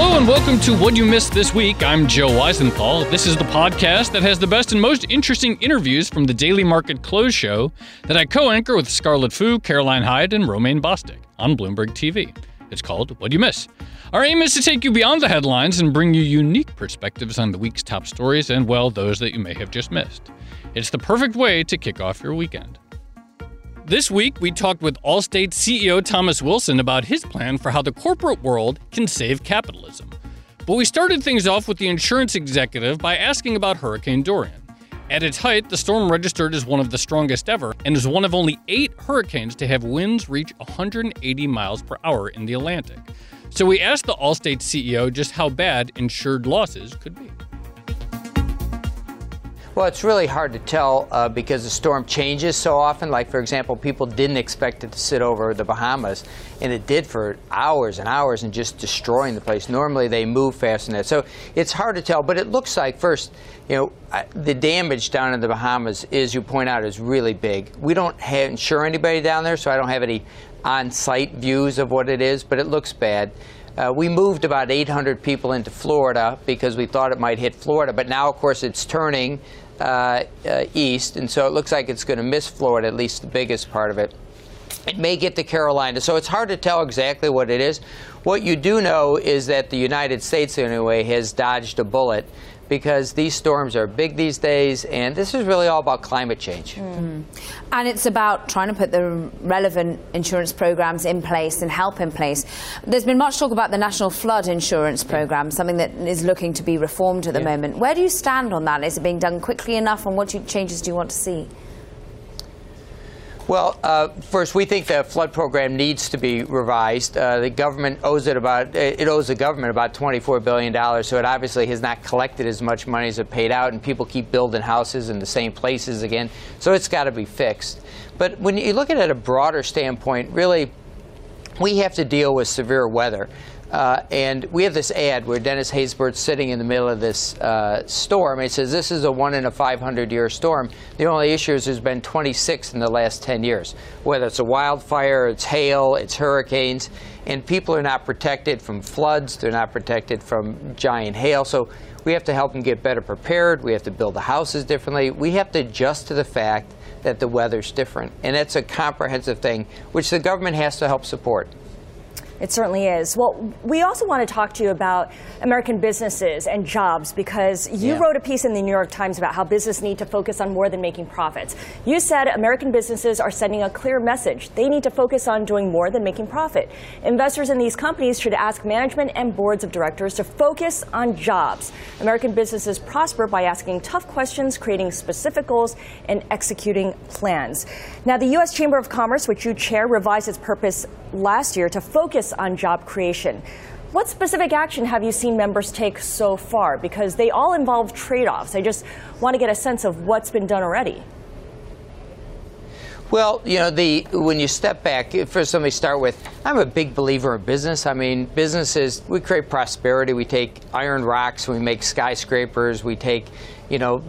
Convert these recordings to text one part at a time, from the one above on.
Hello and welcome to What You Missed This Week. I'm Joe Weisenthal. This is the podcast that has the best and most interesting interviews from the Daily Market Close show that I co anchor with Scarlett Fu, Caroline Hyde, and Romaine Bostick on Bloomberg TV. It's called What You Miss. Our aim is to take you beyond the headlines and bring you unique perspectives on the week's top stories and, well, those that you may have just missed. It's the perfect way to kick off your weekend. This week, we talked with Allstate CEO Thomas Wilson about his plan for how the corporate world can save capitalism. But we started things off with the insurance executive by asking about Hurricane Dorian. At its height, the storm registered as one of the strongest ever and is one of only eight hurricanes to have winds reach 180 miles per hour in the Atlantic. So we asked the Allstate CEO just how bad insured losses could be. Well, it's really hard to tell uh, because the storm changes so often. Like, for example, people didn't expect it to sit over the Bahamas, and it did for hours and hours and just destroying the place. Normally, they move fast than that. So it's hard to tell, but it looks like, first, you know, the damage down in the Bahamas, as you point out, is really big. We don't have, insure anybody down there, so I don't have any on site views of what it is, but it looks bad. Uh, we moved about 800 people into Florida because we thought it might hit Florida, but now, of course, it's turning uh, uh, east, and so it looks like it's going to miss Florida, at least the biggest part of it. It may get to Carolina, so it's hard to tell exactly what it is. What you do know is that the United States, anyway, has dodged a bullet because these storms are big these days, and this is really all about climate change. Mm. And it's about trying to put the relevant insurance programs in place and help in place. There's been much talk about the National Flood Insurance Program, something that is looking to be reformed at the yeah. moment. Where do you stand on that? Is it being done quickly enough, and what changes do you want to see? Well, uh, first, we think the flood program needs to be revised. Uh, the government owes it about it owes the government about 24 billion dollars, so it obviously has not collected as much money as it paid out, and people keep building houses in the same places again. So it's got to be fixed. But when you look at it at a broader standpoint, really, we have to deal with severe weather. Uh, and we have this ad where Dennis Haysbert's sitting in the middle of this uh, storm. He says this is a one in a 500 year storm. The only issue is there's been 26 in the last 10 years. Whether it's a wildfire, it's hail, it's hurricanes, and people are not protected from floods. They're not protected from giant hail. So we have to help them get better prepared. We have to build the houses differently. We have to adjust to the fact that the weather's different. And that's a comprehensive thing, which the government has to help support. It certainly is. Well, we also want to talk to you about American businesses and jobs because you yeah. wrote a piece in the New York Times about how business need to focus on more than making profits. You said American businesses are sending a clear message. They need to focus on doing more than making profit. Investors in these companies should ask management and boards of directors to focus on jobs. American businesses prosper by asking tough questions, creating specific goals, and executing plans. Now, the U.S. Chamber of Commerce, which you chair, revised its purpose last year to focus focus on job creation. What specific action have you seen members take so far? Because they all involve trade offs. I just want to get a sense of what's been done already. Well, you know, the when you step back, first let me start with I'm a big believer in business. I mean, businesses we create prosperity. We take iron rocks, we make skyscrapers, we take, you know,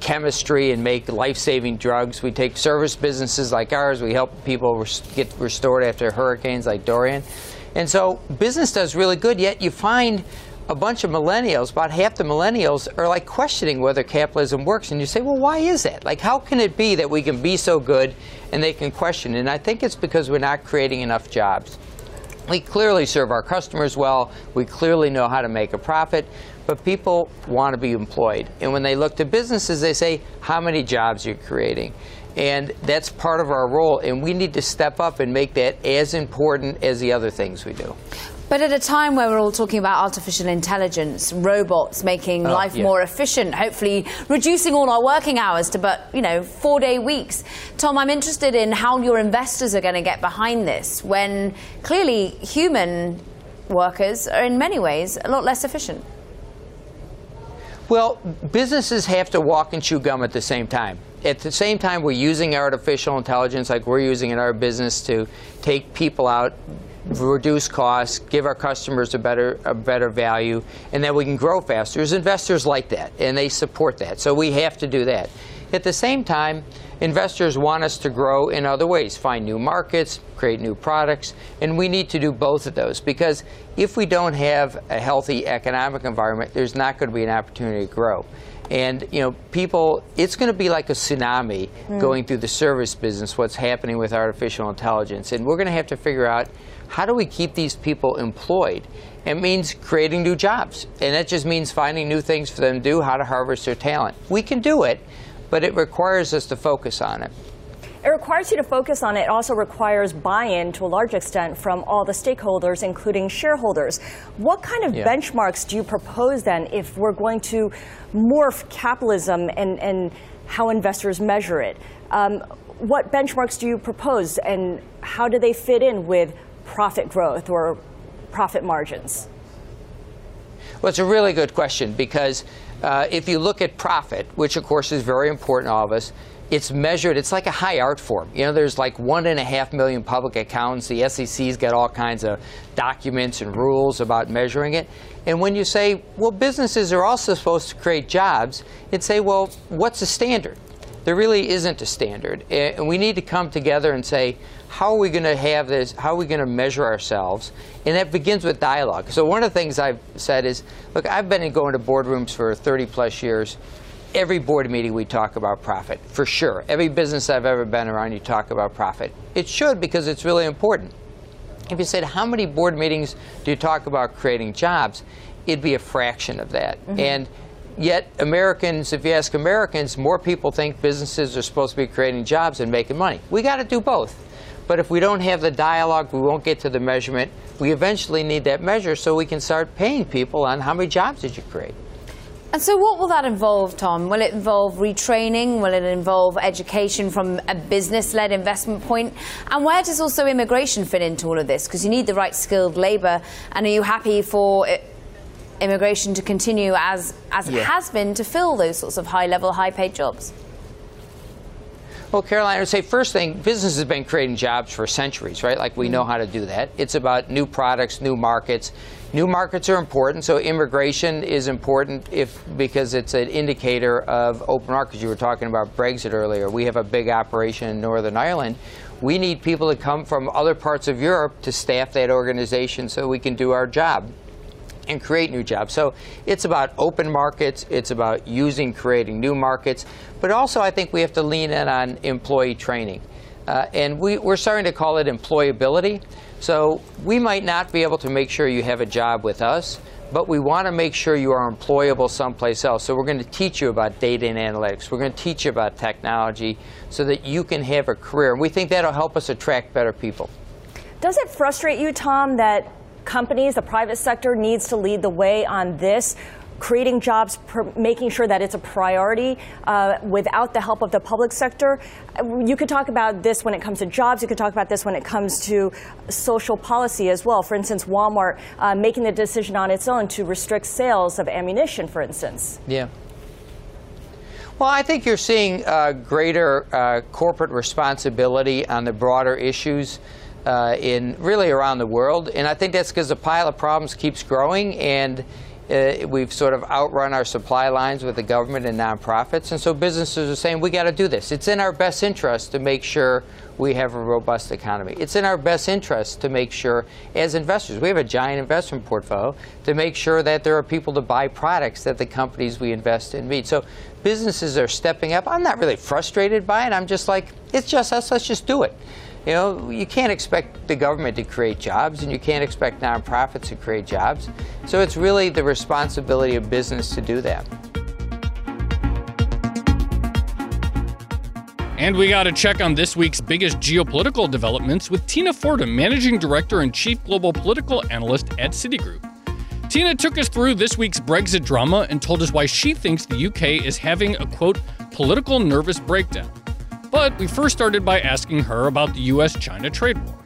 chemistry and make life-saving drugs. We take service businesses like ours. We help people get restored after hurricanes like Dorian. And so business does really good, yet you find a bunch of millennials, about half the millennials, are like questioning whether capitalism works. And you say, well, why is that? Like, how can it be that we can be so good and they can question? And I think it's because we're not creating enough jobs. We clearly serve our customers well. We clearly know how to make a profit. But people want to be employed. And when they look to businesses, they say, how many jobs you're creating? And that's part of our role, and we need to step up and make that as important as the other things we do. But at a time where we're all talking about artificial intelligence, robots making oh, life yeah. more efficient, hopefully reducing all our working hours to but, you know, 4-day weeks. Tom, I'm interested in how your investors are going to get behind this when clearly human workers are in many ways a lot less efficient. Well, businesses have to walk and chew gum at the same time. At the same time, we're using artificial intelligence like we're using in our business to take people out, reduce costs, give our customers a better a better value, and then we can grow faster. There's investors like that, and they support that. So we have to do that. At the same time, investors want us to grow in other ways, find new markets, create new products, and we need to do both of those because if we don't have a healthy economic environment, there's not going to be an opportunity to grow. And you know, people, it's going to be like a tsunami mm. going through the service business. What's happening with artificial intelligence, and we're going to have to figure out how do we keep these people employed. It means creating new jobs, and that just means finding new things for them to do, how to harvest their talent. We can do it, but it requires us to focus on it. It requires you to focus on it. It also requires buy-in to a large extent from all the stakeholders, including shareholders. What kind of yeah. benchmarks do you propose then if we're going to morph capitalism and, and how investors measure it? Um, what benchmarks do you propose and how do they fit in with profit growth or profit margins? Well, it's a really good question because uh, if you look at profit, which of course is very important to all of us, it's measured, it's like a high art form. You know, there's like one and a half million public accounts. The SEC's got all kinds of documents and rules about measuring it. And when you say, well, businesses are also supposed to create jobs, you'd say, well, what's the standard? There really isn't a standard. And we need to come together and say, how are we going to have this? How are we going to measure ourselves? And that begins with dialogue. So one of the things I've said is, look, I've been going to boardrooms for 30 plus years every board meeting we talk about profit, for sure. Every business I've ever been around, you talk about profit. It should because it's really important. If you said, how many board meetings do you talk about creating jobs? It'd be a fraction of that. Mm-hmm. And yet, Americans, if you ask Americans, more people think businesses are supposed to be creating jobs and making money. We got to do both. But if we don't have the dialogue, we won't get to the measurement. We eventually need that measure so we can start paying people on how many jobs did you create. And so, what will that involve, Tom? Will it involve retraining? Will it involve education from a business led investment point? And where does also immigration fit into all of this? Because you need the right skilled labour. And are you happy for immigration to continue as, as yeah. it has been to fill those sorts of high level, high paid jobs? Well, Caroline, I would say first thing, business has been creating jobs for centuries, right? Like we mm-hmm. know how to do that. It's about new products, new markets. New markets are important, so immigration is important if because it's an indicator of open markets. You were talking about Brexit earlier. We have a big operation in Northern Ireland. We need people to come from other parts of Europe to staff that organization so we can do our job and create new jobs. So it's about open markets, it's about using, creating new markets, but also I think we have to lean in on employee training. Uh, and we, we're starting to call it employability. So we might not be able to make sure you have a job with us, but we want to make sure you are employable someplace else. So we're going to teach you about data and analytics. We're going to teach you about technology so that you can have a career. And we think that'll help us attract better people. Does it frustrate you, Tom, that companies, the private sector needs to lead the way on this creating jobs, making sure that it's a priority uh, without the help of the public sector. You could talk about this when it comes to jobs. You could talk about this when it comes to social policy as well. For instance, Walmart uh, making the decision on its own to restrict sales of ammunition, for instance. Yeah. Well, I think you're seeing uh, greater uh, corporate responsibility on the broader issues uh, in really around the world. And I think that's because the pile of problems keeps growing and uh, we've sort of outrun our supply lines with the government and nonprofits. And so businesses are saying, we got to do this. It's in our best interest to make sure we have a robust economy. It's in our best interest to make sure, as investors, we have a giant investment portfolio, to make sure that there are people to buy products that the companies we invest in meet. So businesses are stepping up. I'm not really frustrated by it. I'm just like, it's just us, let's just do it. You know, you can't expect the government to create jobs, and you can't expect nonprofits to create jobs. So it's really the responsibility of business to do that. And we got to check on this week's biggest geopolitical developments with Tina Fordham, Managing Director and Chief Global Political Analyst at Citigroup. Tina took us through this week's Brexit drama and told us why she thinks the UK is having a quote, political nervous breakdown. But we first started by asking her about the US China trade war.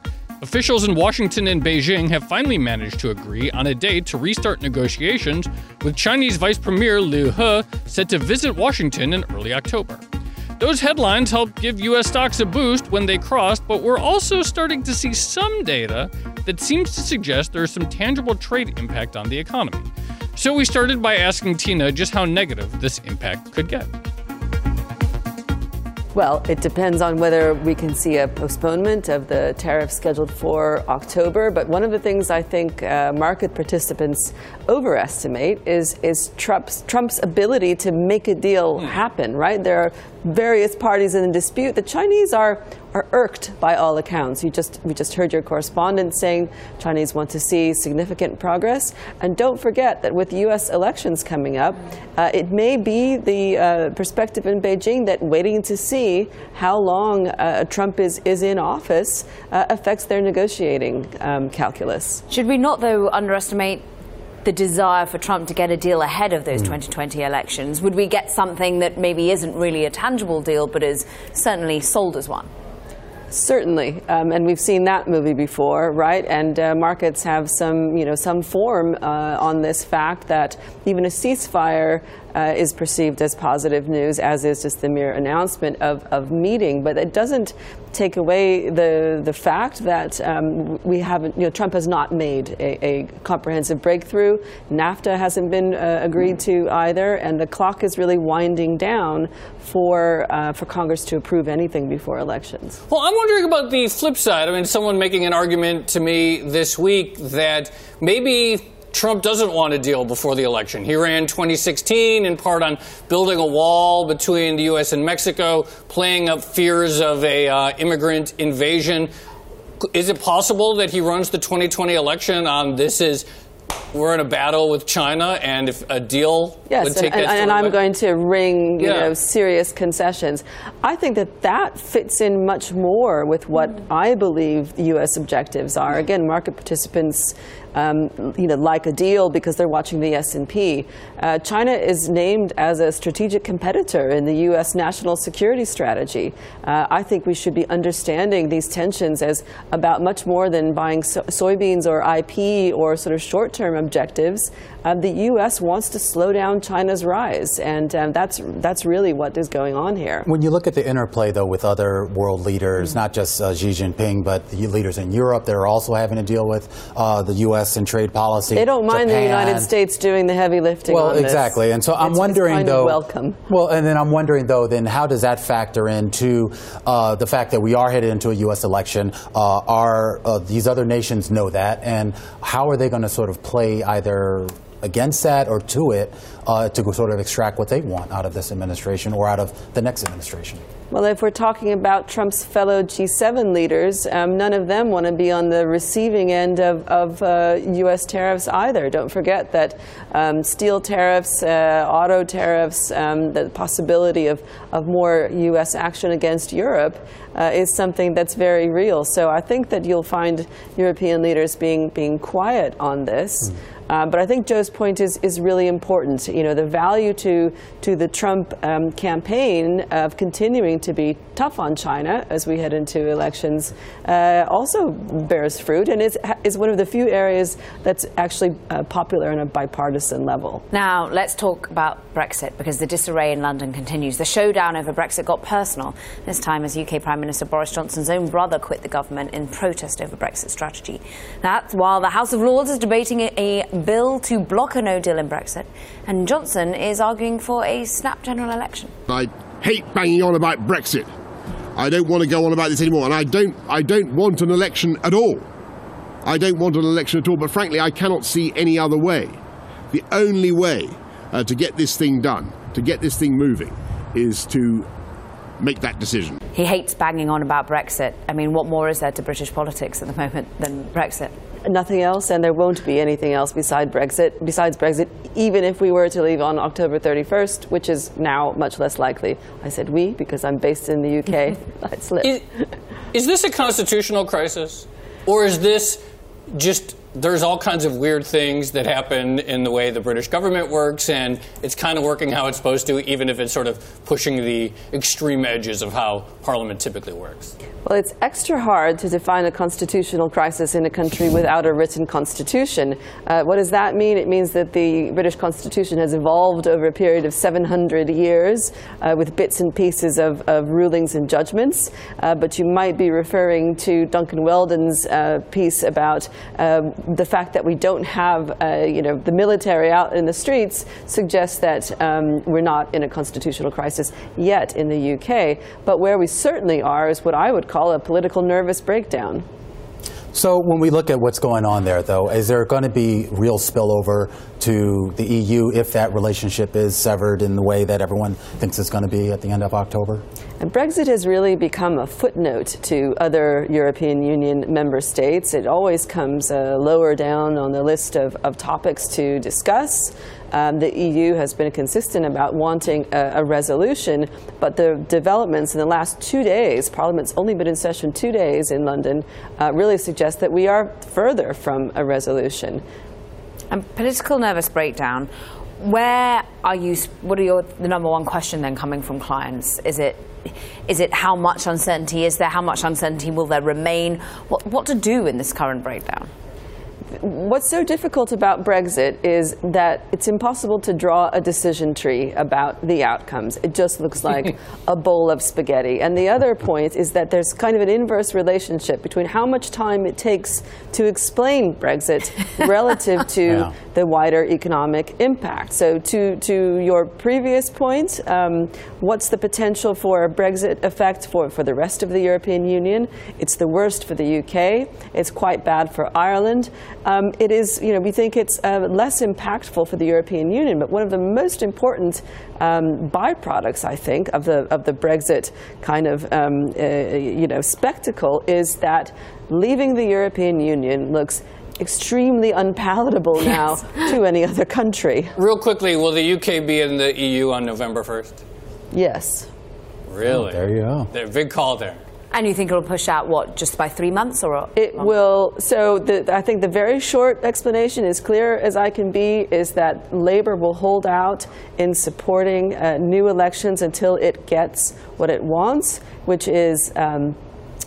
Officials in Washington and Beijing have finally managed to agree on a date to restart negotiations, with Chinese Vice Premier Liu He set to visit Washington in early October. Those headlines helped give US stocks a boost when they crossed, but we're also starting to see some data that seems to suggest there's some tangible trade impact on the economy. So we started by asking Tina just how negative this impact could get. Well, it depends on whether we can see a postponement of the tariff scheduled for October. But one of the things I think uh, market participants overestimate is is Trump's Trump's ability to make a deal hmm. happen. Right? There are various parties in dispute. The Chinese are are irked by all accounts. You just we just heard your correspondent saying Chinese want to see significant progress. And don't forget that with U.S. elections coming up, uh, it may be the uh, perspective in Beijing that waiting to see how long uh, Trump is is in office uh, affects their negotiating um, calculus. Should we not, though, underestimate the desire for Trump to get a deal ahead of those mm. 2020 elections? Would we get something that maybe isn't really a tangible deal, but is certainly sold as one? Certainly, um, and we've seen that movie before, right? And uh, markets have some, you know, some form uh, on this fact that even a ceasefire uh, is perceived as positive news, as is just the mere announcement of, of meeting. But it doesn't take away the the fact that um, we haven't, you know, Trump has not made a, a comprehensive breakthrough. NAFTA hasn't been uh, agreed to either, and the clock is really winding down for uh, for Congress to approve anything before elections. Well, I'm wondering about the flip side. I mean, someone making an argument to me this week that maybe Trump doesn't want a deal before the election. He ran 2016 in part on building a wall between the U.S. and Mexico, playing up fears of a uh, immigrant invasion. Is it possible that he runs the 2020 election on this is we're in a battle with China, and if a deal yes, would take and, and, and I'm going to ring you yeah. know serious concessions. I think that that fits in much more with what mm. I believe the U.S. objectives are. Again, market participants um, you know, like a deal because they're watching the S&P. Uh, China is named as a strategic competitor in the U.S. national security strategy. Uh, I think we should be understanding these tensions as about much more than buying so- soybeans or IP or sort of short-term objectives. Uh, the U.S. wants to slow down China's rise, and um, that's that's really what is going on here. When you look at the interplay, though, with other world leaders, mm-hmm. not just uh, Xi Jinping, but the leaders in Europe, they're also having to deal with uh, the U.S. and trade policy. They don't mind Japan. the United States doing the heavy lifting. Well, exactly, and so I'm it's, wondering it's though. welcome. Well, and then I'm wondering though, then how does that factor into uh, the fact that we are headed into a U.S. election? Uh, are uh, these other nations know that, and how are they going to sort of play either? Against that or to it uh, to sort of extract what they want out of this administration or out of the next administration? Well, if we're talking about Trump's fellow G7 leaders, um, none of them want to be on the receiving end of, of uh, U.S. tariffs either. Don't forget that um, steel tariffs, uh, auto tariffs, um, the possibility of, of more U.S. action against Europe uh, is something that's very real. So I think that you'll find European leaders being, being quiet on this. Mm. Uh, but I think Joe's point is, is really important. You know, the value to, to the Trump um, campaign of continuing to be tough on China as we head into elections uh, also bears fruit and is, is one of the few areas that's actually uh, popular on a bipartisan level. Now, let's talk about Brexit because the disarray in London continues. The showdown over Brexit got personal, this time as UK Prime Minister Boris Johnson's own brother quit the government in protest over Brexit strategy. That's while the House of Lords is debating a bill to block a no deal in Brexit, and Johnson is arguing for a snap general election. I hate banging on about Brexit. I don't want to go on about this anymore, and I don't, I don't want an election at all. I don't want an election at all, but frankly, I cannot see any other way. The only way uh, to get this thing done, to get this thing moving, is to make that decision. He hates banging on about Brexit. I mean, what more is there to British politics at the moment than Brexit? Nothing else, and there won't be anything else besides Brexit. Besides Brexit, even if we were to leave on October 31st, which is now much less likely. I said we because I'm based in the UK. I'd slip. Is, is this a constitutional crisis, or is this just there's all kinds of weird things that happen in the way the British government works, and it's kind of working how it's supposed to, even if it's sort of pushing the extreme edges of how Parliament typically works. Well, it's extra hard to define a constitutional crisis in a country without a written constitution. Uh, what does that mean? It means that the British Constitution has evolved over a period of 700 years uh, with bits and pieces of, of rulings and judgments. Uh, but you might be referring to Duncan Weldon's uh, piece about um, the fact that we don't have, uh, you know, the military out in the streets suggests that um, we're not in a constitutional crisis yet in the UK. But where we certainly are is what I would call a political nervous breakdown. So when we look at what's going on there, though, is there going to be real spillover to the EU if that relationship is severed in the way that everyone thinks it's going to be at the end of October? And Brexit has really become a footnote to other European Union member states. It always comes uh, lower down on the list of, of topics to discuss. Um, the EU has been consistent about wanting a, a, resolution, but the developments in the last two days, Parliament's only been in session two days in London, uh, really suggest that we are further from a resolution. And political nervous breakdown. Where are you? What are your the number one question then coming from clients? Is it is it how much uncertainty is there? How much uncertainty will there remain? What what to do in this current breakdown? What's so difficult about Brexit is that it's impossible to draw a decision tree about the outcomes. It just looks like a bowl of spaghetti. And the other point is that there's kind of an inverse relationship between how much time it takes to explain Brexit relative to yeah. the wider economic impact. So, to, to your previous point, um, what's the potential for a Brexit effect for, for the rest of the European Union? It's the worst for the UK, it's quite bad for Ireland um, it is, you know, we think it's uh, less impactful for the European Union. But one of the most important um, byproducts, I think, of the of the Brexit kind of um, uh, you know spectacle is that leaving the European Union looks extremely unpalatable now yes. to any other country. Real quickly, will the UK be in the EU on November 1st? Yes. Really? Oh, there you go. big call there. And you think it'll push out what just by three months or it will? So the, I think the very short explanation, as clear as I can be, is that Labour will hold out in supporting uh, new elections until it gets what it wants, which is. Um,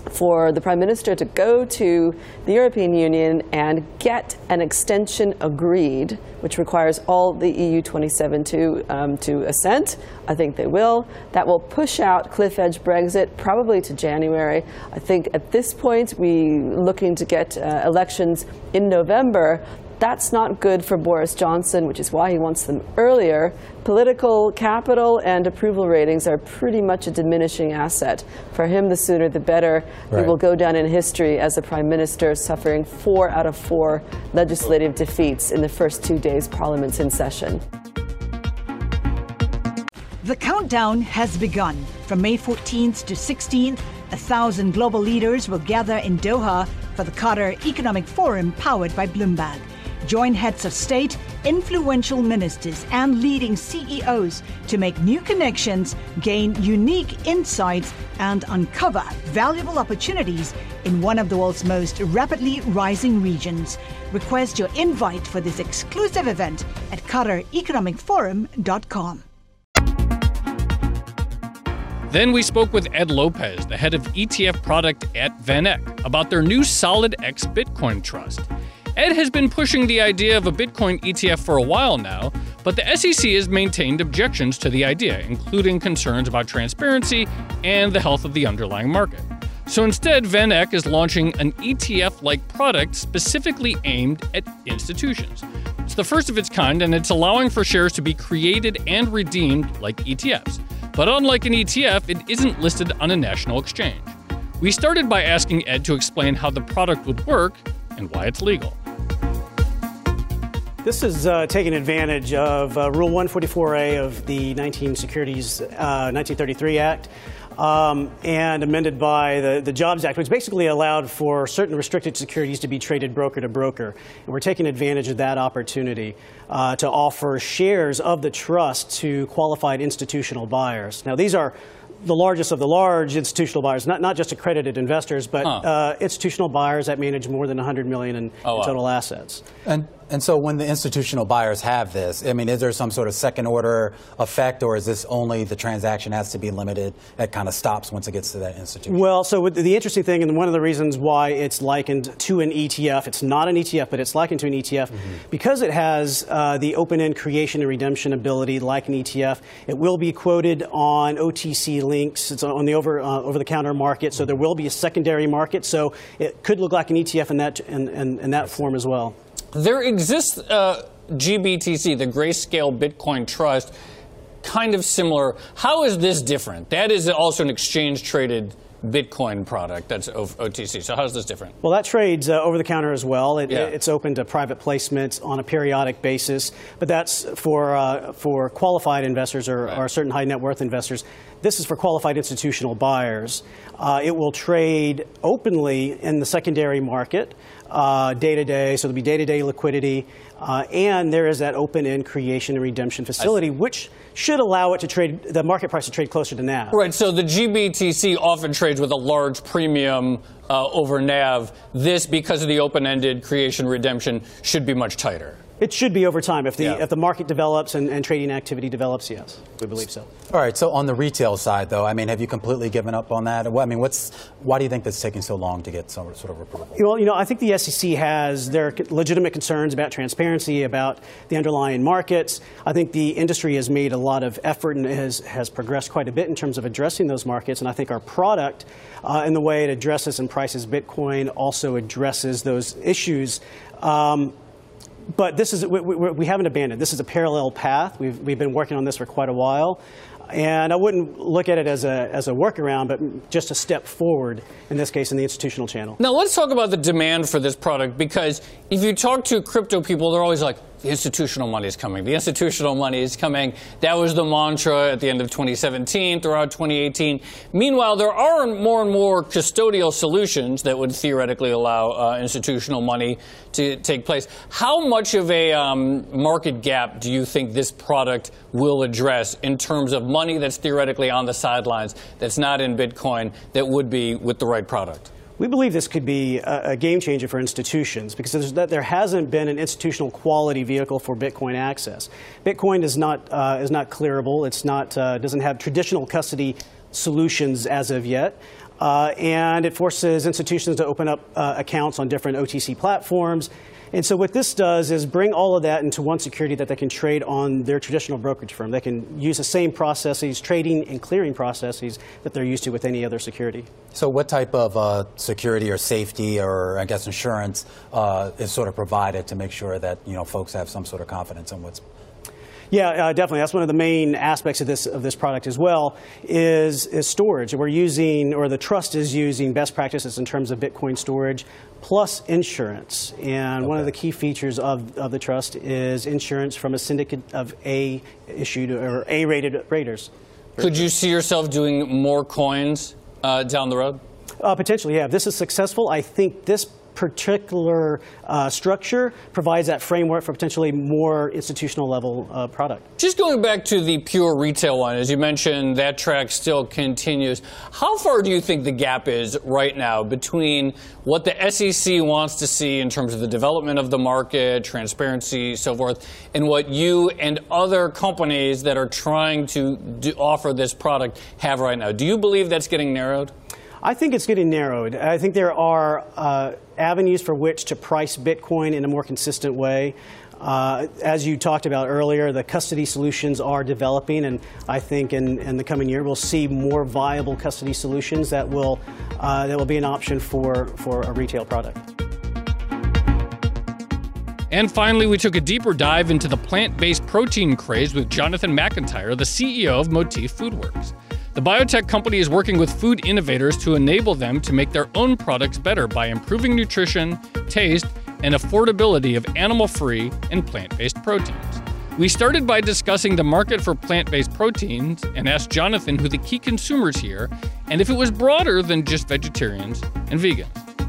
for the Prime Minister to go to the European Union and get an extension agreed, which requires all the EU 27 to, um, to assent. I think they will. That will push out cliff edge Brexit probably to January. I think at this point, we looking to get uh, elections in November. That's not good for Boris Johnson, which is why he wants them earlier. Political capital and approval ratings are pretty much a diminishing asset. For him, the sooner the better. Right. He will go down in history as a prime minister suffering four out of four legislative defeats in the first two days Parliament's in session. The countdown has begun. From May 14th to 16th, a thousand global leaders will gather in Doha for the Qatar Economic Forum powered by Bloomberg. Join heads of state, influential ministers, and leading CEOs to make new connections, gain unique insights, and uncover valuable opportunities in one of the world's most rapidly rising regions. Request your invite for this exclusive event at QatarEconomicForum.com. Then we spoke with Ed Lopez, the head of ETF product at VanEck, about their new SolidX Bitcoin Trust. Ed has been pushing the idea of a Bitcoin ETF for a while now, but the SEC has maintained objections to the idea, including concerns about transparency and the health of the underlying market. So instead, VanEck is launching an ETF like product specifically aimed at institutions. It's the first of its kind, and it's allowing for shares to be created and redeemed like ETFs. But unlike an ETF, it isn't listed on a national exchange. We started by asking Ed to explain how the product would work and why it's legal. This is uh, taking advantage of uh, Rule 144A of the 19 Securities uh, 1933 Act. um, and amended by the, the Jobs Act, which basically allowed for certain restricted securities to be traded broker to broker. And we're taking advantage of that opportunity uh, to offer shares of the trust to qualified institutional buyers. Now, these are the largest of the large institutional buyers, not, not just accredited investors, but huh. uh, institutional buyers that manage more than 100 million in, oh, wow. total assets. And and so when the institutional buyers have this, I mean, is there some sort of second order effect, or is this only the transaction has to be limited? It kind of stops once it gets to that institution. Well, so the interesting thing, and one of the reasons why it's likened to an ETF, it's not an ETF, but it's likened to an ETF, mm-hmm. because it has uh, the open-end creation and redemption ability like an ETF. It will be quoted on OTC links. It's on the over uh, over-the-counter market, so mm-hmm. there will be a secondary market. So it could look like an ETF in that in, in, in that form as well. There exists uh, GBTC, the Grayscale Bitcoin Trust, kind of similar. How is this different? That is also an exchange traded Bitcoin product that's OTC. So how's this different? Well, that trades uh, over the counter as well. It, yeah. It's open to private placements on a periodic basis, but that's for uh, for qualified investors or, right. or, certain high net worth investors. This is for qualified institutional buyers. Uh, it will trade openly in the secondary market day to day, so there'll be day to day liquidity. Uh, and there is that open end creation and redemption facility, which should allow it to trade the market price to trade closer to NAV. Right. So the GBTC often trades with a large premium uh, over NAV. This, because of the open ended creation redemption, should be much tighter. It should be over time. If the, yeah. if the market develops and, and, trading activity develops, yes, we believe so. All right. So on the retail side, though, I mean, have you completely given up on that? I mean, what's why do you think that's taking so long to get some sort of approval? Well, you know, I think the SEC has their legitimate concerns about transparency, about the underlying markets. I think the industry has made a lot of effort and has, has progressed quite a bit in terms of addressing those markets. And I think our product, uh, in the way it addresses and prices Bitcoin, also addresses those issues. Um, but this is, we, we, haven't abandoned. This is a parallel path. We've, we've been working on this for quite a while. And I wouldn't look at it as a, as a workaround, but just a step forward, in this case, in the institutional channel. Now, let's talk about the demand for this product because if you talk to crypto people, they're always like, the institutional money is coming. The institutional money is coming. That was the mantra at the end of 2017, throughout 2018. Meanwhile, there are more and more custodial solutions that would theoretically allow uh, institutional money to take place. How much of a um, market gap do you think this product will address in terms of money that's theoretically on the sidelines, that's not in Bitcoin, that would be with the right product? We believe this could be a, a game changer for institutions because there hasn't been an institutional quality vehicle for Bitcoin access. Bitcoin is not, uh, is not clearable. It's not, uh, doesn't have traditional custody solutions as of yet. Uh, and it forces institutions to open up uh, accounts on different OTC platforms and so what this does is bring all of that into one security that they can trade on their traditional brokerage firm. They can use the same processes, trading and clearing processes that they're used to with any other security. So what type of uh, security or safety or I guess insurance uh, is sort of provided to make sure that you know folks have some sort of confidence in what's yeah, uh, definitely. That's one of the main aspects of this of this product as well. Is is storage. We're using, or the trust is using, best practices in terms of Bitcoin storage, plus insurance. And okay. one of the key features of, of the trust is insurance from a syndicate of A issued or A rated raters. Could you see yourself doing more coins uh, down the road? Uh, potentially, yeah. If this is successful, I think this particular uh, structure provides that framework for potentially more institutional level uh, product. Just going back to the pure retail one, as you mentioned, that track still continues. How far do you think the gap is right now between what the SEC wants to see in terms of the development of the market, transparency, so forth, and what you and other companies that are trying to do, offer this product have right now? Do you believe that's getting narrowed? I think it's getting narrowed. I think there are uh, avenues for which to price Bitcoin in a more consistent way. Uh, as you talked about earlier, the custody solutions are developing, and I think in, in the coming year we'll see more viable custody solutions that will uh, that will be an option for for a retail product. And finally, we took a deeper dive into the plant based protein craze with Jonathan McIntyre, the CEO of Motif Foodworks. The biotech company is working with food innovators to enable them to make their own products better by improving nutrition, taste, and affordability of animal free and plant based proteins. We started by discussing the market for plant based proteins and asked Jonathan who the key consumers here and if it was broader than just vegetarians and vegans.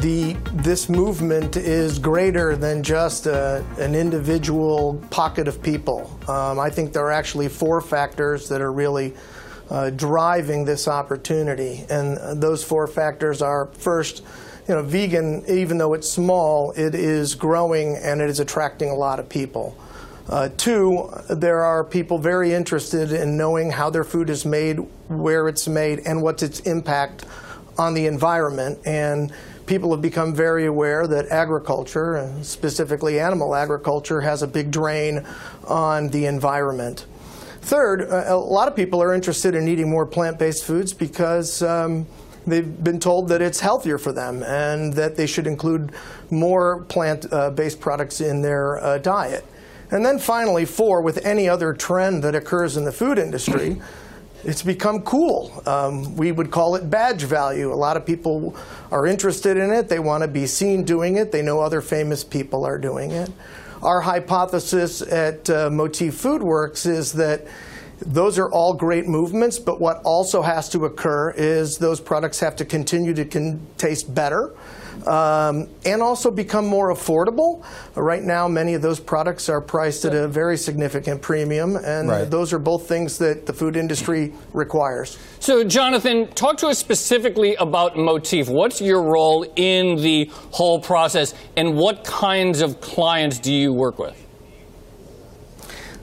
The, this movement is greater than just a, an individual pocket of people. Um, I think there are actually four factors that are really uh, driving this opportunity. And those four factors are first, you know, vegan, even though it's small, it is growing and it is attracting a lot of people. Uh, two, there are people very interested in knowing how their food is made, where it's made, and what's its impact on the environment. And people have become very aware that agriculture, and specifically animal agriculture, has a big drain on the environment. Third, a lot of people are interested in eating more plant based foods because. Um, they've been told that it's healthier for them and that they should include more plant uh, products in their uh, diet. And then finally, four, with any other trend that occurs in the food industry, it's become cool. Um, we would call it badge value. A lot of people are interested in it. They want to be seen doing it. They know other famous people are doing it. Our hypothesis at uh, Motif Foodworks is that those are all great movements, but what also has to occur is those products have to continue to taste better um, and also become more affordable. Right now, many of those products are priced at a very significant premium, and right. those are both things that the food industry requires. So, Jonathan, talk to us specifically about Motif. What's your role in the whole process, and what kinds of clients do you work with?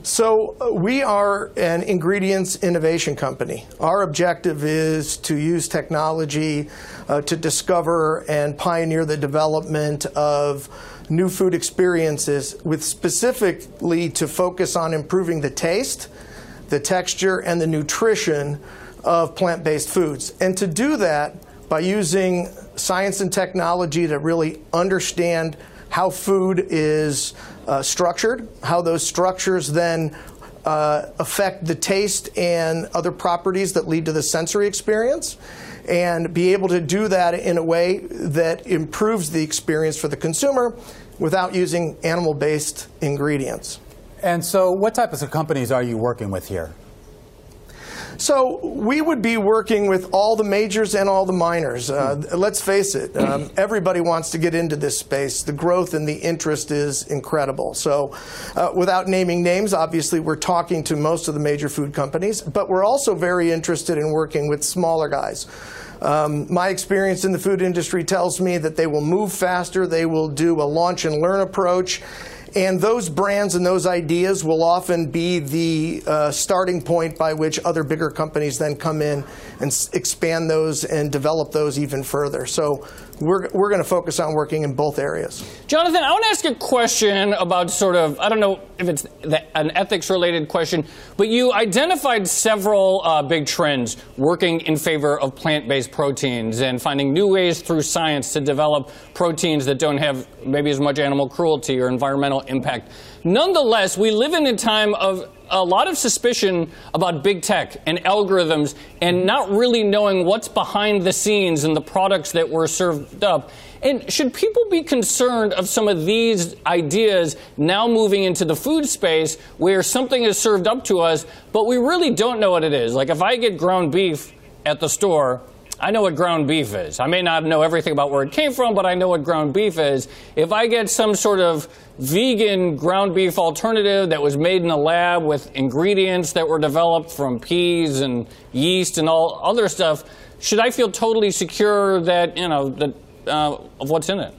So, uh, we are an ingredients innovation company. Our objective is to use technology uh, to discover and pioneer the development of new food experiences, with specifically to focus on improving the taste, the texture, and the nutrition of plant based foods. And to do that by using science and technology to really understand how food is uh, structured, how those structures then uh, affect the taste and other properties that lead to the sensory experience, and be able to do that in a way that improves the experience for the consumer without using animal based ingredients. And so, what types of companies are you working with here? So we would be working with all the majors and all the minors. Uh, let's face it, um, everybody wants to get into this space. The growth and the interest is incredible. So, uh, without naming names, obviously we're talking to most of the major food companies, but we're also very interested in working with smaller guys. Um, my experience in the food industry tells me that they will move faster, they will do a launch and learn approach, and those brands and those ideas will often be the uh, starting point by which other bigger companies then come in and s- expand those and develop those even further. So we're, we're going to focus on working in both areas. Jonathan, I want to ask a question about sort of, I don't know if it's the, an ethics related question, but you identified several uh, big trends working in favor of plant based proteins and finding new ways through science to develop proteins that don't have maybe as much animal cruelty or environmental impact. Nonetheless, we live in a time of a lot of suspicion about big tech and algorithms and not really knowing what's behind the scenes and the products that were served up. And should people be concerned of some of these ideas now moving into the food space where something is served up to us, but we really don't know what it is? Like if I get ground beef at the store, I know what ground beef is. I may not know everything about where it came from, but I know what ground beef is. If I get some sort of vegan ground beef alternative that was made in a lab with ingredients that were developed from peas and yeast and all other stuff, should I feel totally secure that, you know, that, uh, of what's in it?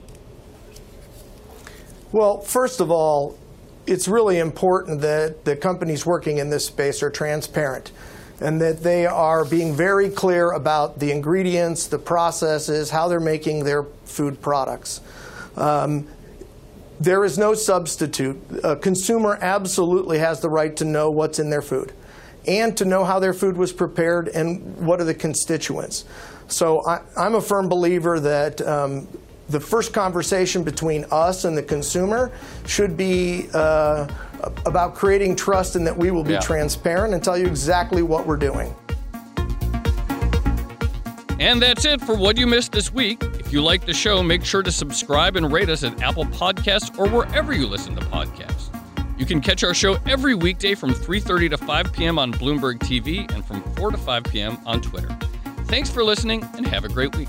Well, first of all, it's really important that the companies working in this space are transparent and that they are being very clear about the ingredients, the processes, how they're making their food products. Um, there is no substitute. A consumer absolutely has the right to know what's in their food and to know how their food was prepared and what are the constituents. So I, am a firm believer that um, the first conversation between us and the consumer should be uh, about creating trust and that we will be yeah. transparent and tell you exactly what we're doing. And that's it for what you missed this week. If you like the show, make sure to subscribe and rate us at Apple Podcasts or wherever you listen to podcasts. You can catch our show every weekday from 3:30 to 5 p.m. on Bloomberg TV and from 4 to 5 p.m. on Twitter. Thanks for listening and have a great week.